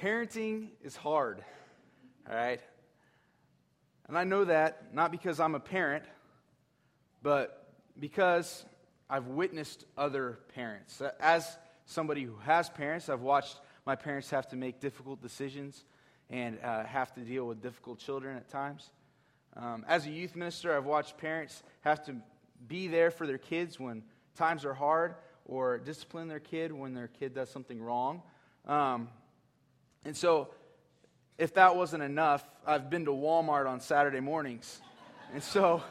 parenting is hard, all right? And I know that not because I'm a parent, but because I've witnessed other parents. As somebody who has parents, I've watched my parents have to make difficult decisions and uh, have to deal with difficult children at times. Um, as a youth minister, I've watched parents have to be there for their kids when times are hard or discipline their kid when their kid does something wrong. Um, and so, if that wasn't enough, I've been to Walmart on Saturday mornings. And so,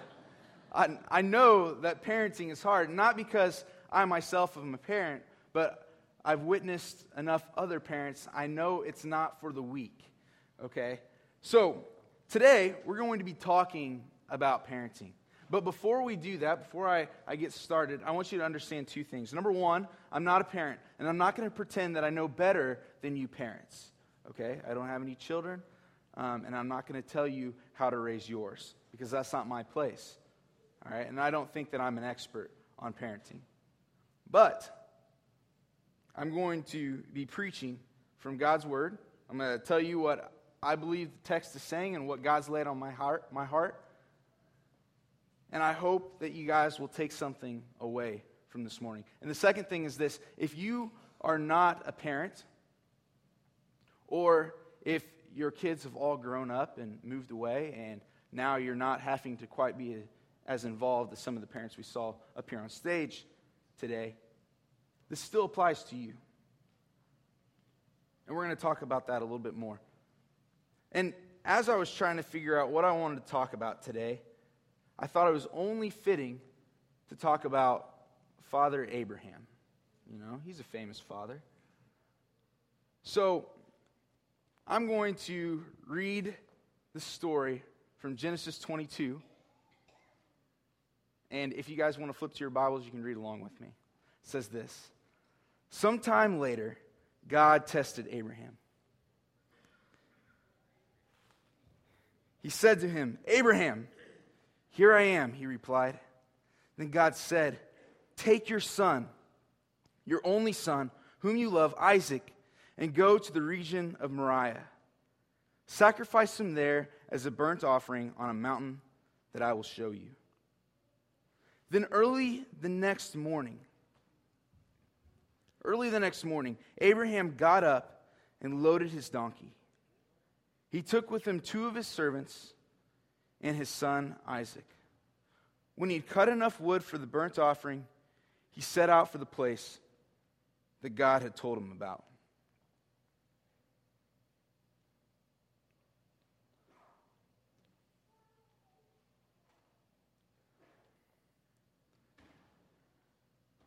I, I know that parenting is hard, not because I myself am a parent, but I've witnessed enough other parents. I know it's not for the weak, okay? So, today we're going to be talking about parenting. But before we do that, before I, I get started, I want you to understand two things. Number one, I'm not a parent, and I'm not going to pretend that I know better than you parents. Okay? I don't have any children, um, and I'm not going to tell you how to raise yours because that's not my place. All right? And I don't think that I'm an expert on parenting. But I'm going to be preaching from God's Word. I'm going to tell you what I believe the text is saying and what God's laid on my heart. My heart. And I hope that you guys will take something away from this morning. And the second thing is this if you are not a parent, or if your kids have all grown up and moved away, and now you're not having to quite be as involved as some of the parents we saw up here on stage today, this still applies to you. And we're going to talk about that a little bit more. And as I was trying to figure out what I wanted to talk about today, I thought it was only fitting to talk about Father Abraham. You know, he's a famous father. So I'm going to read the story from Genesis 22. And if you guys want to flip to your Bibles, you can read along with me. It says this Sometime later, God tested Abraham. He said to him, Abraham, here I am, he replied. Then God said, Take your son, your only son, whom you love, Isaac, and go to the region of Moriah. Sacrifice him there as a burnt offering on a mountain that I will show you. Then early the next morning, early the next morning, Abraham got up and loaded his donkey. He took with him two of his servants and his son Isaac. When he had cut enough wood for the burnt offering, he set out for the place that God had told him about.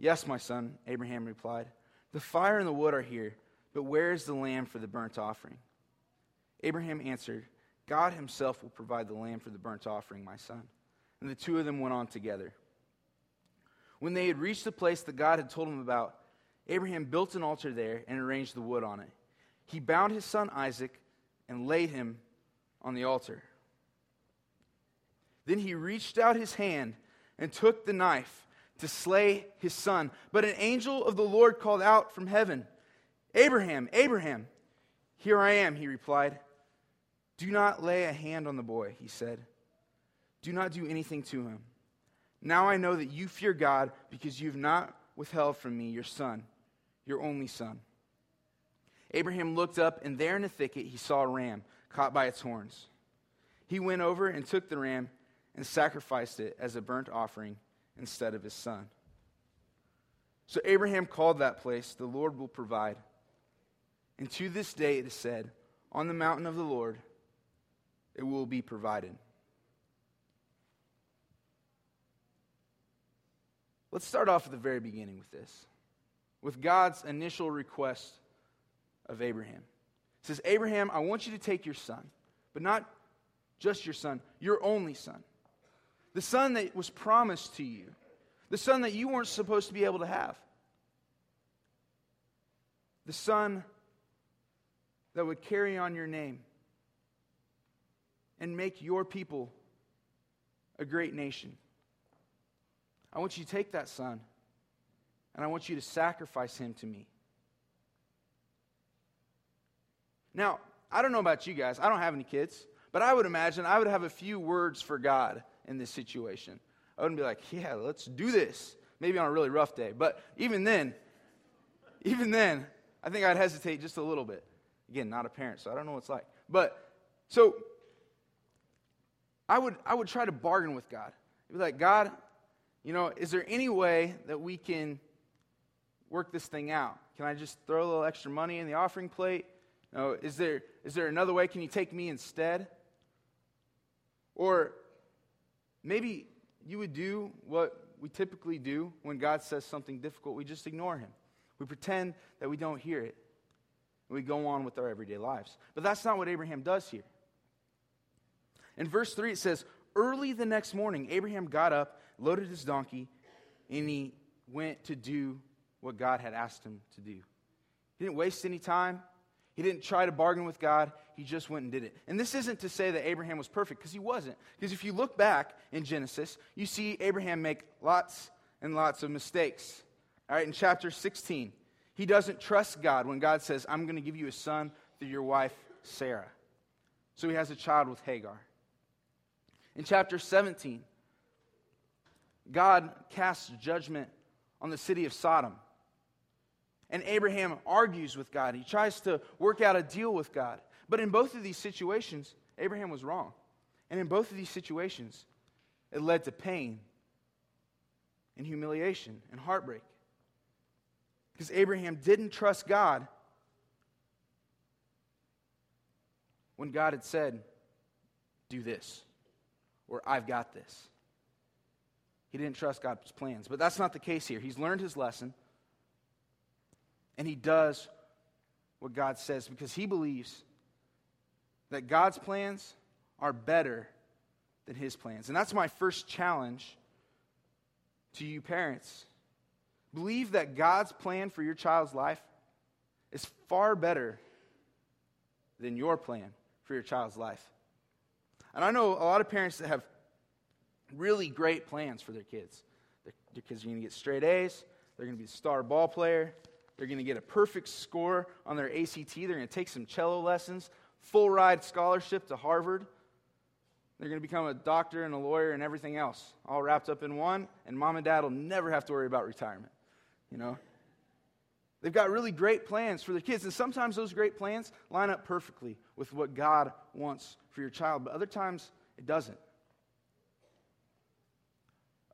Yes, my son, Abraham replied. The fire and the wood are here, but where is the lamb for the burnt offering? Abraham answered, God himself will provide the lamb for the burnt offering, my son. And the two of them went on together. When they had reached the place that God had told him about, Abraham built an altar there and arranged the wood on it. He bound his son Isaac and laid him on the altar. Then he reached out his hand and took the knife to slay his son. But an angel of the Lord called out from heaven, Abraham, Abraham. Here I am, he replied. Do not lay a hand on the boy, he said. Do not do anything to him. Now I know that you fear God because you have not withheld from me your son, your only son. Abraham looked up, and there in the thicket he saw a ram caught by its horns. He went over and took the ram and sacrificed it as a burnt offering instead of his son. So Abraham called that place, The Lord will provide. And to this day it is said, On the mountain of the Lord, it will be provided. Let's start off at the very beginning with this with God's initial request of Abraham. It says, Abraham, I want you to take your son, but not just your son, your only son. The son that was promised to you, the son that you weren't supposed to be able to have. The son that would carry on your name and make your people a great nation. I want you to take that son and I want you to sacrifice him to me. Now, I don't know about you guys. I don't have any kids, but I would imagine I would have a few words for God in this situation. I wouldn't be like, yeah, let's do this. Maybe on a really rough day. But even then, even then, I think I'd hesitate just a little bit. Again, not a parent, so I don't know what it's like. But so I would I would try to bargain with God. I'd be like, God, you know, is there any way that we can work this thing out? Can I just throw a little extra money in the offering plate? No, is there is there another way? Can you take me instead? Or maybe you would do what we typically do when God says something difficult. We just ignore him. We pretend that we don't hear it. We go on with our everyday lives. But that's not what Abraham does here. In verse 3, it says, Early the next morning, Abraham got up, loaded his donkey, and he went to do what God had asked him to do. He didn't waste any time. He didn't try to bargain with God. He just went and did it. And this isn't to say that Abraham was perfect, because he wasn't. Because if you look back in Genesis, you see Abraham make lots and lots of mistakes. All right, in chapter 16, he doesn't trust God when God says, I'm going to give you a son through your wife, Sarah. So he has a child with Hagar. In chapter 17, God casts judgment on the city of Sodom. And Abraham argues with God. He tries to work out a deal with God. But in both of these situations, Abraham was wrong. And in both of these situations, it led to pain and humiliation and heartbreak. Because Abraham didn't trust God when God had said, Do this, or I've got this. He didn't trust God's plans. But that's not the case here. He's learned his lesson and he does what God says because he believes that God's plans are better than his plans. And that's my first challenge to you parents. Believe that God's plan for your child's life is far better than your plan for your child's life. And I know a lot of parents that have really great plans for their kids. Their kids are going to get straight A's, they're going to be a star ball player, they're going to get a perfect score on their ACT. They're going to take some cello lessons, full ride scholarship to Harvard. They're going to become a doctor and a lawyer and everything else, all wrapped up in one. And mom and dad will never have to worry about retirement. You know? They've got really great plans for their kids. And sometimes those great plans line up perfectly with what God wants for your child, but other times it doesn't.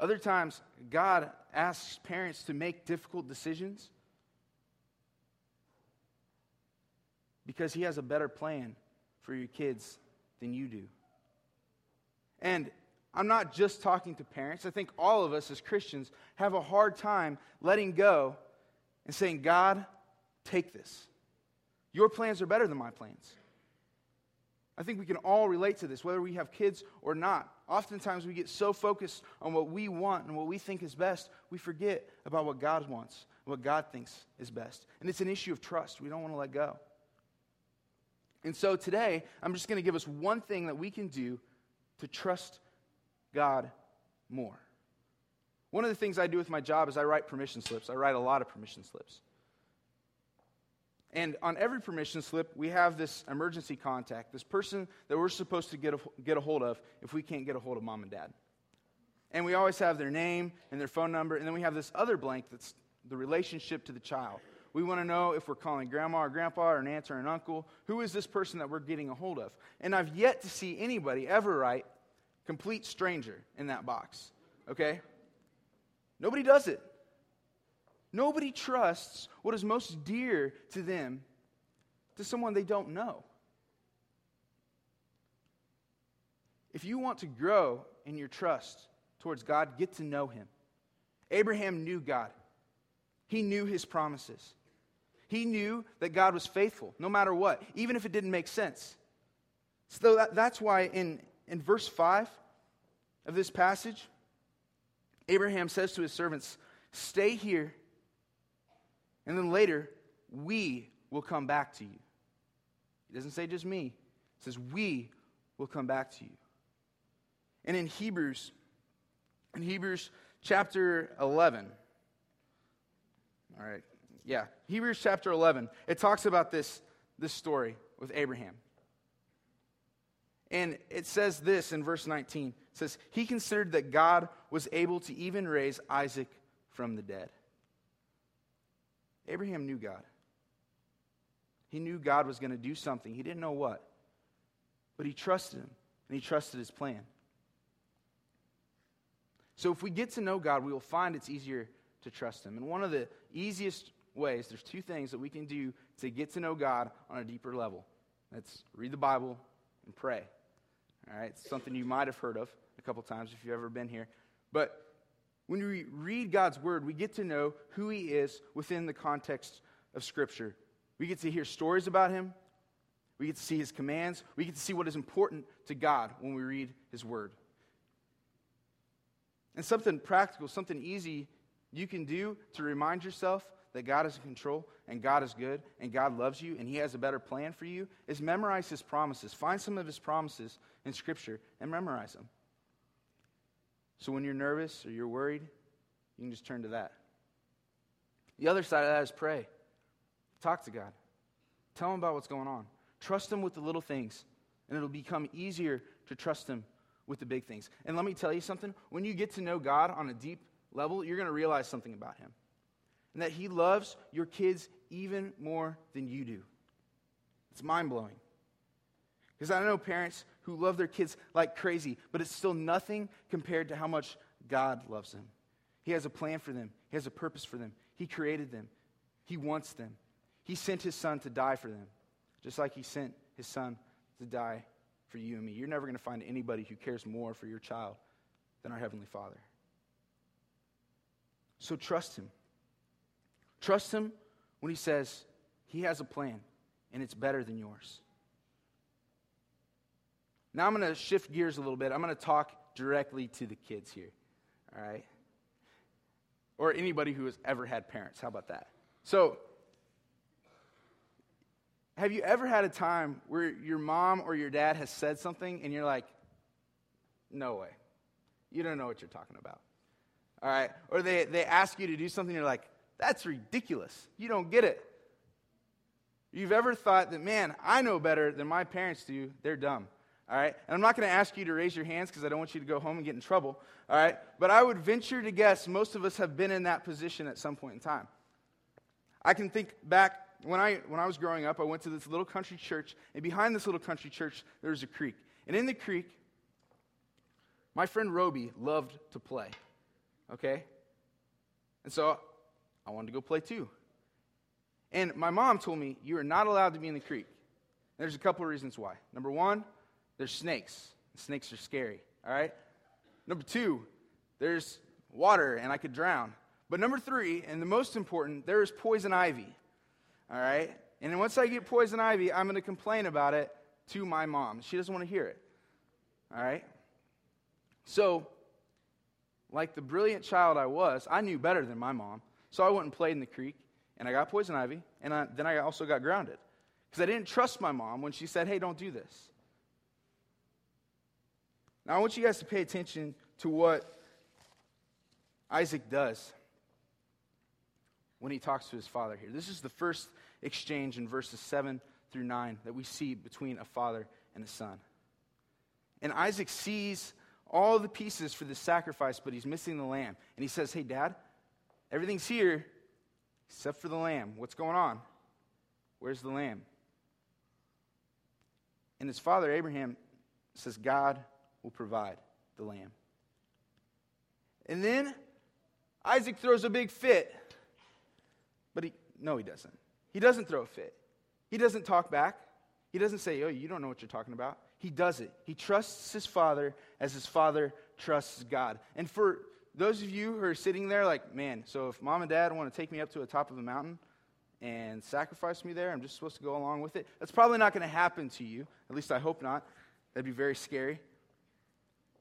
Other times, God asks parents to make difficult decisions because He has a better plan for your kids than you do. And I'm not just talking to parents. I think all of us as Christians have a hard time letting go and saying, God, take this. Your plans are better than my plans. I think we can all relate to this, whether we have kids or not. Oftentimes we get so focused on what we want and what we think is best, we forget about what God wants, what God thinks is best. And it's an issue of trust. We don't want to let go. And so today, I'm just going to give us one thing that we can do to trust God more. One of the things I do with my job is I write permission slips. I write a lot of permission slips. And on every permission slip, we have this emergency contact, this person that we're supposed to get a, get a hold of if we can't get a hold of mom and dad. And we always have their name and their phone number, and then we have this other blank that's the relationship to the child. We want to know if we're calling grandma or grandpa or an aunt or an uncle. Who is this person that we're getting a hold of? And I've yet to see anybody ever write complete stranger in that box. Okay? Nobody does it. Nobody trusts what is most dear to them to someone they don't know. If you want to grow in your trust towards God, get to know Him. Abraham knew God, he knew His promises. He knew that God was faithful, no matter what, even if it didn't make sense. So that, that's why in, in verse 5 of this passage, Abraham says to his servants, Stay here, and then later, we will come back to you. He doesn't say just me, he says, We will come back to you. And in Hebrews, in Hebrews chapter 11, all right, yeah, Hebrews chapter 11, it talks about this, this story with Abraham. And it says this in verse 19. It says, He considered that God was able to even raise Isaac from the dead. Abraham knew God. He knew God was going to do something. He didn't know what. But he trusted him, and he trusted his plan. So if we get to know God, we will find it's easier to trust him. And one of the easiest ways, there's two things that we can do to get to know God on a deeper level. That's read the Bible and pray. All right, it's something you might have heard of a couple times if you've ever been here. But when we read God's word, we get to know who he is within the context of Scripture. We get to hear stories about him. We get to see his commands. We get to see what is important to God when we read his word. And something practical, something easy you can do to remind yourself that God is in control and God is good and God loves you and He has a better plan for you is memorize His promises. Find some of His promises in Scripture and memorize them. So when you're nervous or you're worried, you can just turn to that. The other side of that is pray. Talk to God. Tell Him about what's going on. Trust Him with the little things, and it'll become easier to trust Him with the big things. And let me tell you something when you get to know God on a deep level, you're going to realize something about Him. And that He loves your kids even more than you do. It's mind blowing. Because I know parents who love their kids like crazy, but it's still nothing compared to how much God loves them. He has a plan for them, He has a purpose for them. He created them, He wants them. He sent His Son to die for them, just like He sent His Son to die for you and me. You're never going to find anybody who cares more for your child than our Heavenly Father. So trust Him. Trust Him when He says He has a plan and it's better than yours. Now I'm going to shift gears a little bit. I'm going to talk directly to the kids here. All right? Or anybody who has ever had parents. How about that? So, have you ever had a time where your mom or your dad has said something and you're like, no way. You don't know what you're talking about. All right? Or they, they ask you to do something, you're like, that's ridiculous. You don't get it. You've ever thought that, man, I know better than my parents do. They're dumb. All right? And I'm not going to ask you to raise your hands because I don't want you to go home and get in trouble. All right? But I would venture to guess most of us have been in that position at some point in time. I can think back when I, when I was growing up, I went to this little country church, and behind this little country church, there was a creek. And in the creek, my friend Roby loved to play. Okay? And so I wanted to go play too. And my mom told me, You are not allowed to be in the creek. And there's a couple of reasons why. Number one, there's snakes. Snakes are scary, all right? Number two, there's water and I could drown. But number three, and the most important, there is poison ivy, all right? And once I get poison ivy, I'm going to complain about it to my mom. She doesn't want to hear it, all right? So, like the brilliant child I was, I knew better than my mom. So I went and played in the creek, and I got poison ivy, and I, then I also got grounded. Because I didn't trust my mom when she said, hey, don't do this. Now, I want you guys to pay attention to what Isaac does when he talks to his father here. This is the first exchange in verses 7 through 9 that we see between a father and a son. And Isaac sees all the pieces for the sacrifice, but he's missing the lamb. And he says, Hey, Dad, everything's here except for the lamb. What's going on? Where's the lamb? And his father, Abraham, says, God will provide the lamb. And then Isaac throws a big fit. But he, no, he doesn't. He doesn't throw a fit. He doesn't talk back. He doesn't say, oh, you don't know what you're talking about. He does it. He trusts his father as his father trusts God. And for those of you who are sitting there like, man, so if mom and dad want to take me up to the top of a mountain and sacrifice me there. I'm just supposed to go along with it. That's probably not going to happen to you. At least I hope not. That'd be very scary.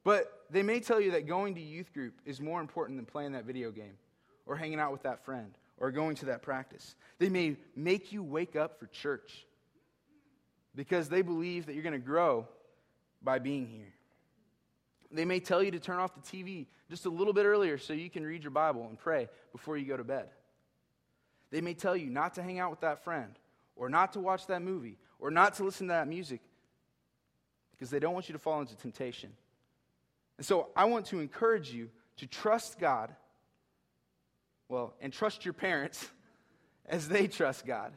But they may tell you that going to youth group is more important than playing that video game or hanging out with that friend or going to that practice. They may make you wake up for church because they believe that you're going to grow by being here. They may tell you to turn off the TV just a little bit earlier so you can read your Bible and pray before you go to bed. They may tell you not to hang out with that friend, or not to watch that movie, or not to listen to that music because they don't want you to fall into temptation. And so I want to encourage you to trust God, well, and trust your parents as they trust God.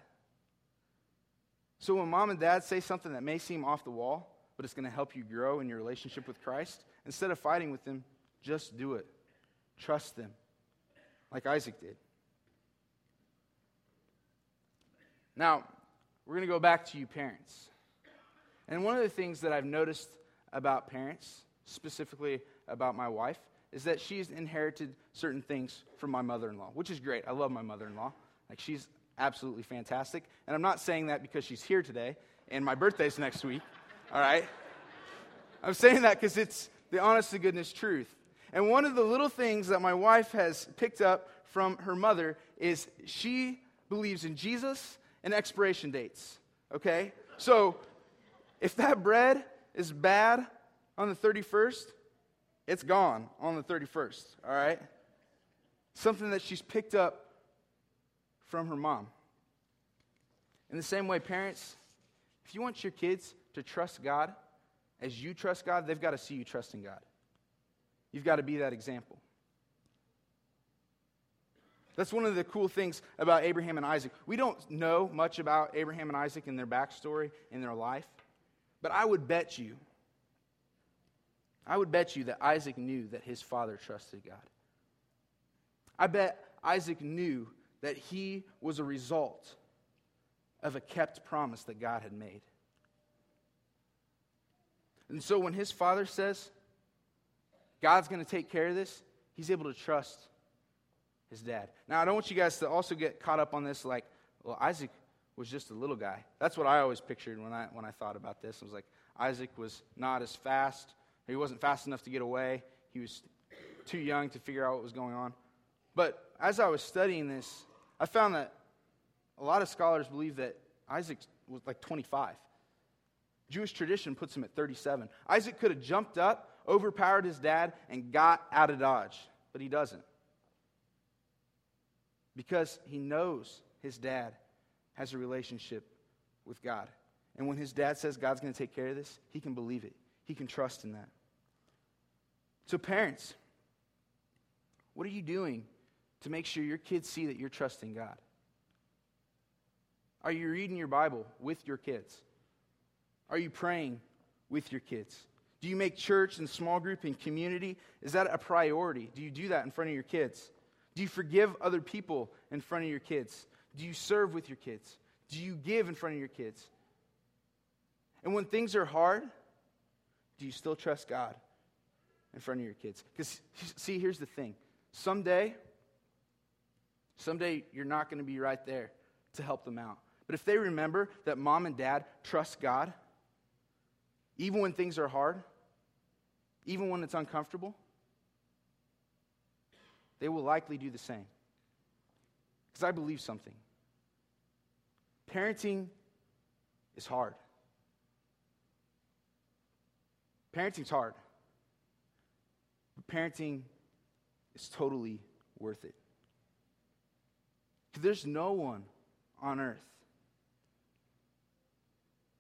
So when mom and dad say something that may seem off the wall, but it's going to help you grow in your relationship with Christ, instead of fighting with them, just do it. Trust them, like Isaac did. Now, we're going to go back to you parents. And one of the things that I've noticed about parents, specifically about my wife, is that she's inherited certain things from my mother in law, which is great. I love my mother in law. Like, she's absolutely fantastic. And I'm not saying that because she's here today and my birthday's next week, all right? I'm saying that because it's the honest to goodness truth. And one of the little things that my wife has picked up from her mother is she believes in Jesus and expiration dates, okay? So if that bread is bad on the 31st, it's gone on the 31st, all right? Something that she's picked up from her mom. In the same way, parents, if you want your kids to trust God as you trust God, they've got to see you trusting God. You've got to be that example. That's one of the cool things about Abraham and Isaac. We don't know much about Abraham and Isaac and their backstory in their life, but I would bet you, I would bet you that Isaac knew that his father trusted God. I bet Isaac knew that he was a result of a kept promise that God had made. And so when his father says, God's going to take care of this, he's able to trust his dad. Now, I don't want you guys to also get caught up on this like, well, Isaac was just a little guy. That's what I always pictured when I, when I thought about this. I was like, Isaac was not as fast. He wasn't fast enough to get away. He was too young to figure out what was going on. But as I was studying this, I found that a lot of scholars believe that Isaac was like 25. Jewish tradition puts him at 37. Isaac could have jumped up, overpowered his dad, and got out of Dodge, but he doesn't. Because he knows his dad has a relationship with God. And when his dad says God's going to take care of this, he can believe it. He can trust in that. So, parents, what are you doing to make sure your kids see that you're trusting God? Are you reading your Bible with your kids? Are you praying with your kids? Do you make church and small group and community? Is that a priority? Do you do that in front of your kids? Do you forgive other people in front of your kids? Do you serve with your kids? Do you give in front of your kids? And when things are hard, do you still trust God in front of your kids? Because, see, here's the thing someday, someday you're not going to be right there to help them out. But if they remember that mom and dad trust God, even when things are hard, even when it's uncomfortable, they will likely do the same. Because I believe something. Parenting is hard. Parenting's hard. But parenting is totally worth it. Because there's no one on earth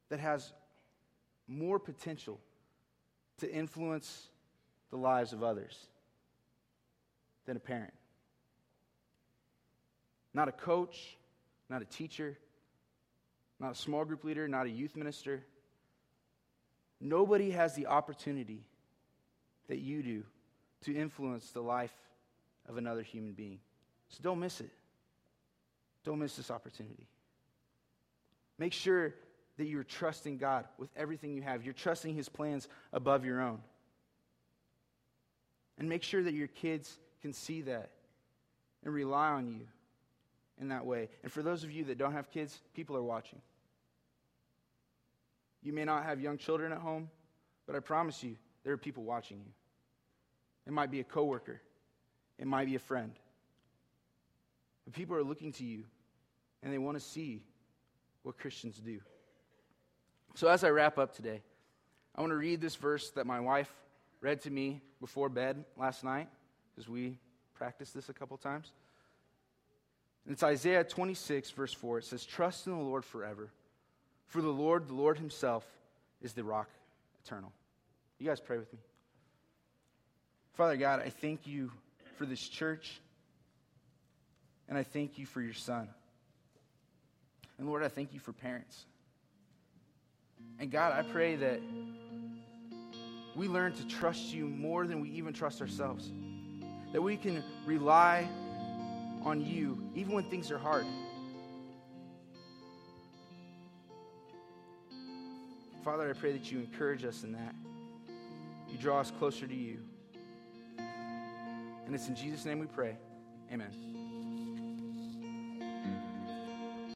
that has more potential to influence the lives of others than a parent. Not a coach, not a teacher, not a small group leader, not a youth minister. Nobody has the opportunity that you do to influence the life of another human being. So don't miss it. Don't miss this opportunity. Make sure that you're trusting God with everything you have. You're trusting His plans above your own. And make sure that your kids can see that and rely on you in that way. And for those of you that don't have kids, people are watching. You may not have young children at home, but I promise you, there are people watching you. It might be a coworker, it might be a friend. But people are looking to you and they want to see what Christians do. So as I wrap up today, I want to read this verse that my wife read to me before bed last night because we practiced this a couple times. And it's Isaiah 26, verse 4. It says, Trust in the Lord forever, for the Lord, the Lord Himself, is the rock eternal. You guys pray with me. Father God, I thank you for this church, and I thank you for your son. And Lord, I thank you for parents. And God, I pray that we learn to trust you more than we even trust ourselves. That we can rely on you even when things are hard. Father, I pray that you encourage us in that. You draw us closer to you. And it's in Jesus' name we pray. Amen.